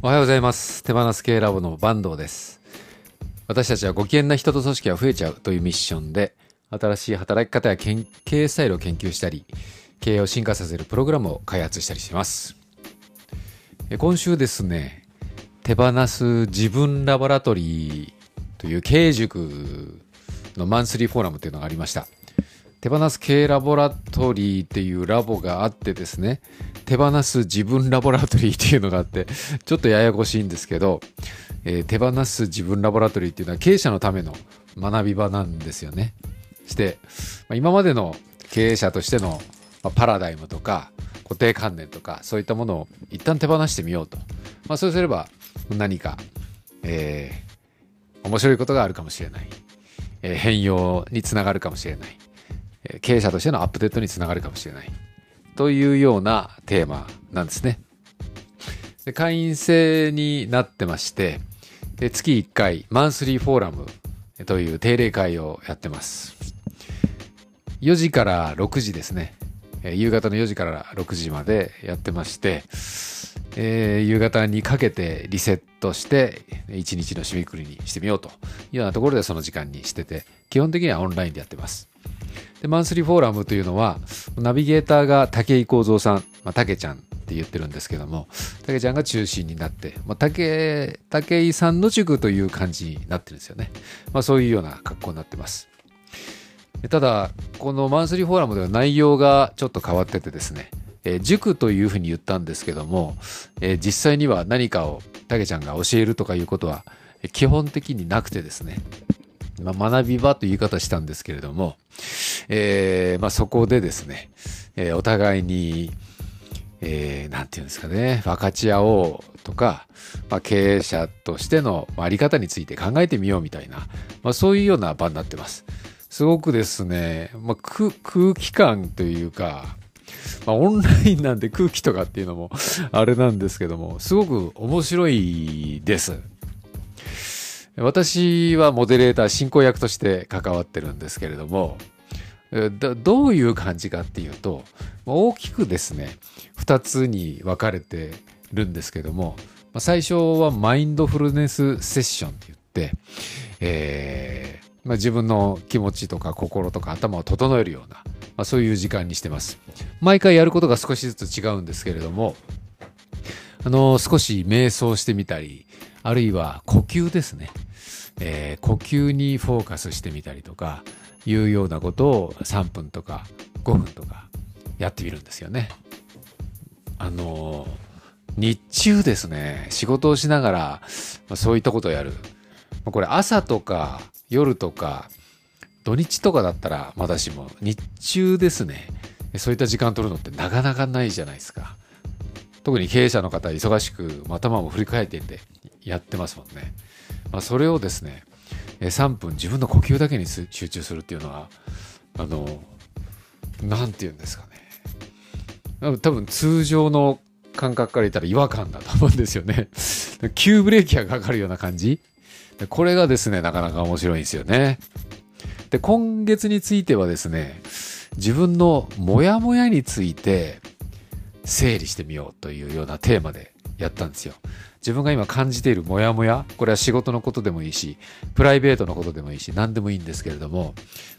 おはようございます。手放す系ラボの坂東です。私たちはご機嫌な人と組織が増えちゃうというミッションで、新しい働き方や経営スタイルを研究したり、経営を進化させるプログラムを開発したりします。今週ですね、手放す自分ラボラトリーという経営塾のマンスリーフォーラムというのがありました。手放す系ラボラトリーっていうラボがあってですね、手放す自分ラボラトリーっていうのがあって、ちょっとややこしいんですけど、えー手放す自分ラボラトリーっていうのは経営者のための学び場なんですよね。して、まあ今までの経営者としての、パラダイムとか固定観念とかそういったものを一旦手放してみようと。まあそうすれば何か、えー面白いことがあるかもしれない。えー変容につながるかもしれない。経営者としてのアップデートにつながるかもしれない。というようなテーマなんですね。で会員制になってまして、で月1回マンスリーフォーラムという定例会をやってます。4時から6時ですね。夕方の4時から6時までやってまして、えー夕方にかけてリセットして1日の締めくくりにしてみようというようなところでその時間にしてて、基本的にはオンラインでやってます。で、マンスリーフォーラムというのは、ナビゲーターが武井幸三さん、まあ、竹ちゃんって言ってるんですけども、竹ちゃんが中心になって、まあ、竹、武井さんの塾という感じになってるんですよね。まあ、そういうような格好になってます。ただ、このマンスリーフォーラムでは内容がちょっと変わっててですね、えー塾というふうに言ったんですけども、えー実際には何かを竹ちゃんが教えるとかいうことは基本的になくてですね、まあ、学び場という言い方したんですけれども、えーまあ、そこでですね、えーお互いに、えーなんていうんですかね、分かち合おうとか、まあ、経営者としてのまあり方について考えてみようみたいな、まあ、そういうような場になってます。すごくですね、まあ、空気感というか、まあ、オンラインなんで空気とかっていうのもあれなんですけども、すごく面白いです。私はモデレーター進行役として関わってるんですけれども、どどういう感じかっていうと、大きくですね、2つに分かれてるんですけども、最初はマインドフルネスセッションって言って、えーまあ、自分の気持ちとか心とか頭を整えるような、まあ、そういう時間にしてます。毎回やることが少しずつ違うんですけれども、あの少し瞑想してみたり、あるいは呼吸ですね。えー呼吸にフォーカスしてみたりとか、いうようなことを3分とか5分とかやってみるんですよね。あの日中ですね、仕事をしながら、ま、そういったことをやる。これ朝とか夜とか土日とかだったらまだしも日中ですねそういった時間取るのってなかなかないじゃないですか特に経営者の方忙しく頭も振り返っていてやってますもんね、まあ、それをですね3分自分の呼吸だけに集中するっていうのはあのなんて言うんですかね多分通常の感覚から言ったら違和感だと思うんですよね 急ブレーキがかかるような感じこれがですね、なかなか面白いんですよね。で、今月についてはですね、自分のモヤモヤについて整理してみようというようなテーマでやったんですよ。自分が今感じているモヤモヤ、これは仕事のことでもいいし、プライベートのことでもいいし、何でもいいんですけれども、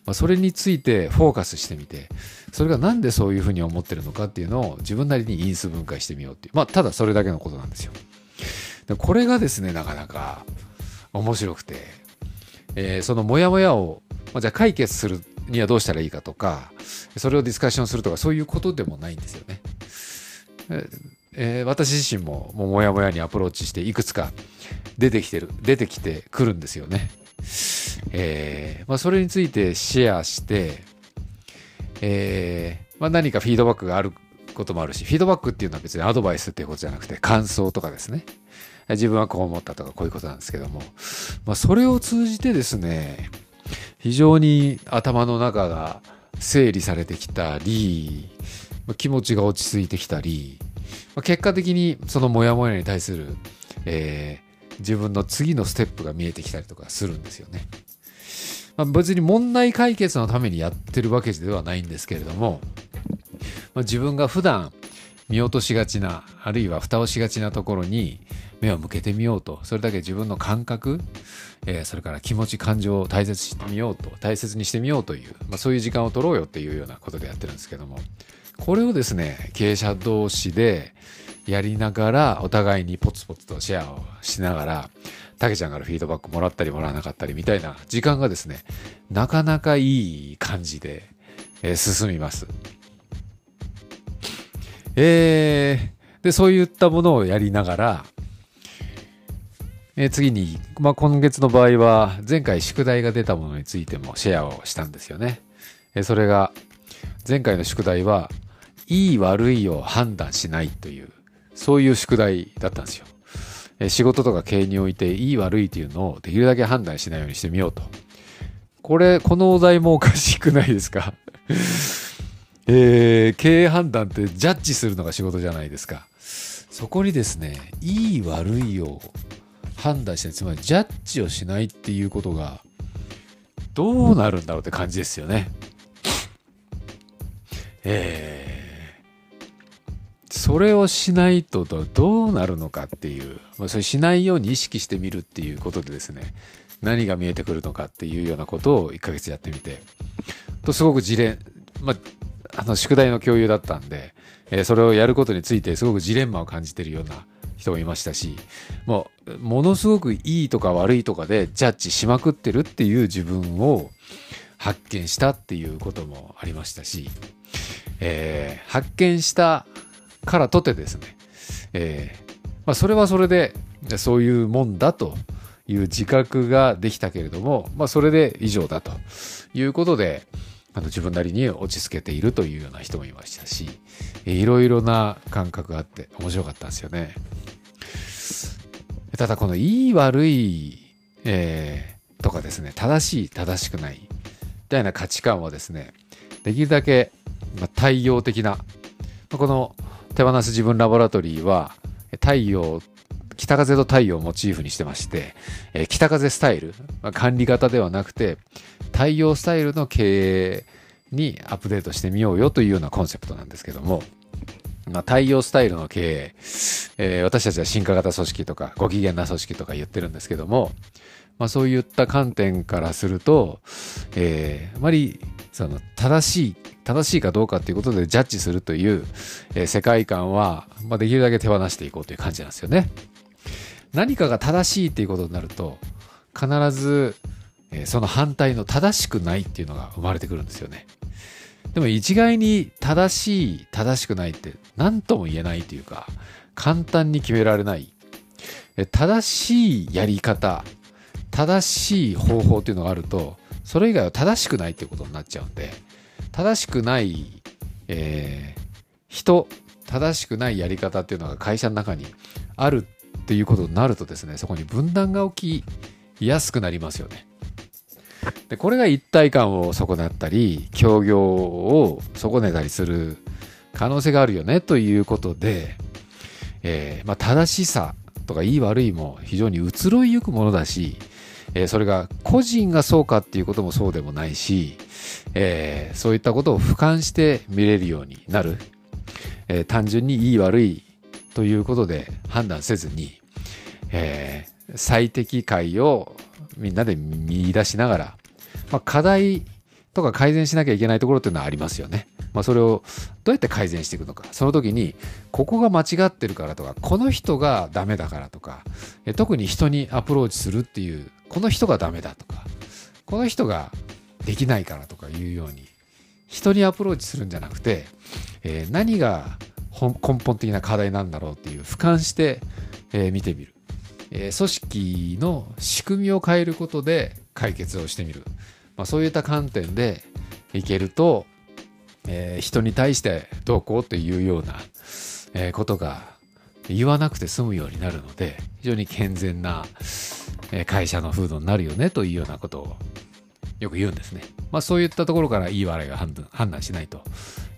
まあ、それについてフォーカスしてみて、それがなんでそういうふうに思ってるのかっていうのを自分なりに因数分解してみようっていう、まあ、ただそれだけのことなんですよ。でこれがですね、なかなか面白くて、えーそのモヤモヤを、まあ、じゃあ解決するにはどうしたらいいかとか、それをディスカッションするとか、そういうことでもないんですよね。えー私自身ももうモヤモヤにアプローチしていくつか出てきてる、出てきてくるんですよね。えーまあ、それについてシェアして、えーまあ、何かフィードバックがあることもあるし、フィードバックっていうのは別にアドバイスっていうことじゃなくて感想とかですね。自分はこう思ったとかこういうことなんですけども、まあ、それを通じてですね、非常に頭の中が整理されてきたり、気持ちが落ち着いてきたり、まあ結果的にそのモヤモヤに対する、えー自分の次のステップが見えてきたりとかするんですよね。まあ、別に問題解決のためにやってるわけではないんですけれども、まあ、自分が普段見落としがちなあるいは蓋をしがちなところに目を向けてみようとそれだけ自分の感覚、えー、それから気持ち感情を大切にしてみようと大切にしてみようという、まあ、そういう時間を取ろうよっていうようなことでやってるんですけどもこれをですね経営者同士でやりながらお互いにポツポツとシェアをしながらたけちゃんからフィードバックもらったりもらわなかったりみたいな時間がですねなかなかいい感じで、えー、進みます。えー、でそういったものをやりながら、えー、次に、まあ、今月の場合は前回宿題が出たものについてもシェアをしたんですよね。えー、それが前回の宿題はいい悪いを判断しないというそういう宿題だったんですよ。え仕事とか経営においていい悪いというのをできるだけ判断しないようにしてみようと。これ、このお題もおかしくないですか？えー、経営判断ってジャッジするのが仕事じゃないですか。そこにですね、いい悪いを判断しない、つまりジャッジをしないっていうことがどうなるんだろうって感じですよね。えーそれをしないとどうなるのかっていう、まあ、それしないように意識してみるっていうことでですね、何が見えてくるのかっていうようなことを1ヶ月やってみて、とすごく事例、まあ、あの宿題の共有だったんで、えー、それをやることについてすごくジレンマを感じてるような人もいましたし、もう、ものすごくいいとか悪いとかでジャッジしまくってるっていう自分を発見したっていうこともありましたし、えー、発見したからとてですね、えー、まあ、それはそれでそういうもんだという自覚ができたけれども、まあ、それで以上だということであの自分なりに落ち着けているというような人もいましたしいろいろな感覚があって面白かったんですよね。ただこのいい悪い、えー、とかですね正しい正しくないみたいな価値観はですねできるだけ、まあ、太陽的なこの手放す自分ラボラトリーは太陽北風と太陽をモチーフにしてまして、え北風スタイル、まあ、管理型ではなくて太陽スタイルの経営にアップデートしてみようよというようなコンセプトなんですけども、まあ、太陽スタイルの経営、えー、私たちは進化型組織とかご機嫌な組織とか言ってるんですけども、まあ、そういった観点からすると、えー、あまりその正しい正しいかどうかっていうことでジャッジするという、えー、世界観は、まあ、できるだけ手放していこうという感じなんですよね。何かが正しいっていうことになると必ず、えー、その反対の正しくないっていうのが生まれてくるんですよね。でも一概に正しい正しくないって何とも言えないというか簡単に決められない。正しいやり方正しい方法っていうのがあるとそれ以外は正しくないってことになっちゃうんで正しくない、えー、人正しくないやり方っていうのが会社の中にあるっていうことになるとですねそこに分断が起きやすくなりますよね。でこれが一体感を損なったり協業を損ねたりする可能性があるよねということで、えー、まあ、正しさとかいい悪いも非常に移ろいゆくものだしえー、それが個人がそうかっていうこともそうでもないし、えー、そういったことを俯瞰して見れるようになる、えー、単純にいい悪いということで判断せずに、え最適解をみんなで見出しながら、まあ、課題とか改善しなきゃいけないところっていうのはありますよね。まあ、それをどうやって改善していくのかその時にここが間違ってるからとかこの人がダメだからとか特に人にアプローチするっていうこの人がダメだとかこの人ができないからとかいうように人にアプローチするんじゃなくて、えー、何が根本的な課題なんだろうっていう俯瞰して、えー、見てみる、えー、組織の仕組みを変えることで解決をしてみる、まあ、そういった観点でいけると、えー、人に対してどうこうというような、えことが言わなくて済むようになるので非常に健全な、会社の風土になるよねというようなことをよく言うんですね。まあそういったところからいい笑いが判断しないと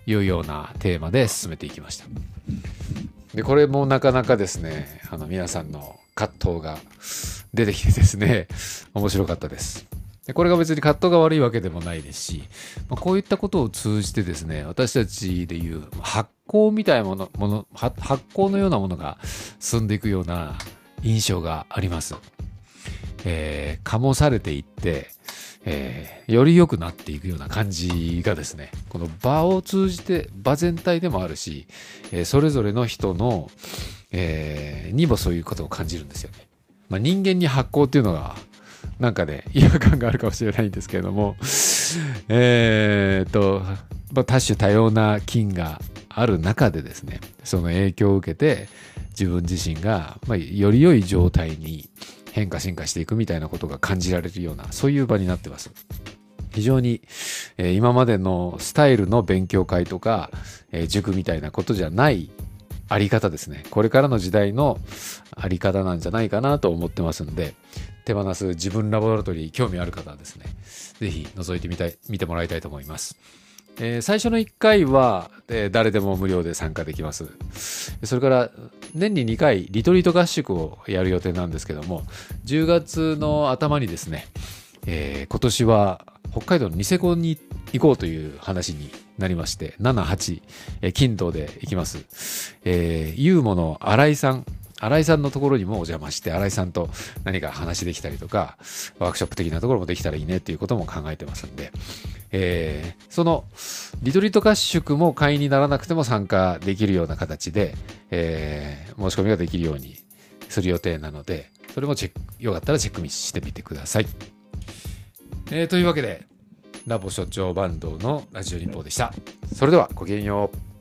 いうようなテーマで進めていきました。で、これもなかなかですね、あの皆さんの葛藤が出てきてですね、面白かったです。でこれが別にカットが悪いわけでもないですし、まあ、こういったことを通じてですね、私たちでいう発酵みたいなもの、もの発酵のようなものが進んでいくような印象があります。えー、醸されていって、えー、より良くなっていくような感じがですね、この場を通じて、場全体でもあるし、えー、それぞれの人の、えー、にもそういうことを感じるんですよね。まあ、人間に発酵っていうのが、なんかね、違和感があるかもしれないんですけれども、えー、と、まあ、多種多様な菌がある中でですね、その影響を受けて、自分自身が、まあ、より良い状態に変化進化していくみたいなことが感じられるような、そういう場になってます。非常に、えー、今までのスタイルの勉強会とか、えー、塾みたいなことじゃないあり方ですね。これからの時代のあり方なんじゃないかなと思ってますんで、手放す自分ラボラトリー興味ある方はですね、ぜひ覗いてみたい、見てもらいたいと思います。えー、最初の1回は、えー、誰でも無料で参加できます。それから年に2回リトリート合宿をやる予定なんですけども、10月の頭にですね、えー、今年は北海道のニセコに行こうという話になりまして、7、8、えー、金土で行きます。えー、ユーモの新井さん、新井さんのところにもお邪魔して、新井さんと何か話できたりとか、ワークショップ的なところもできたらいいねっていうことも考えてますんで、え、そのリトリート合宿も会員にならなくても参加できるような形で、えー、申し込みができるようにする予定なので、それもチェック、よかったらチェックしてみてください。えー、というわけで、ラボ所長バンドのラジオ日報でした。それではごきげんよう。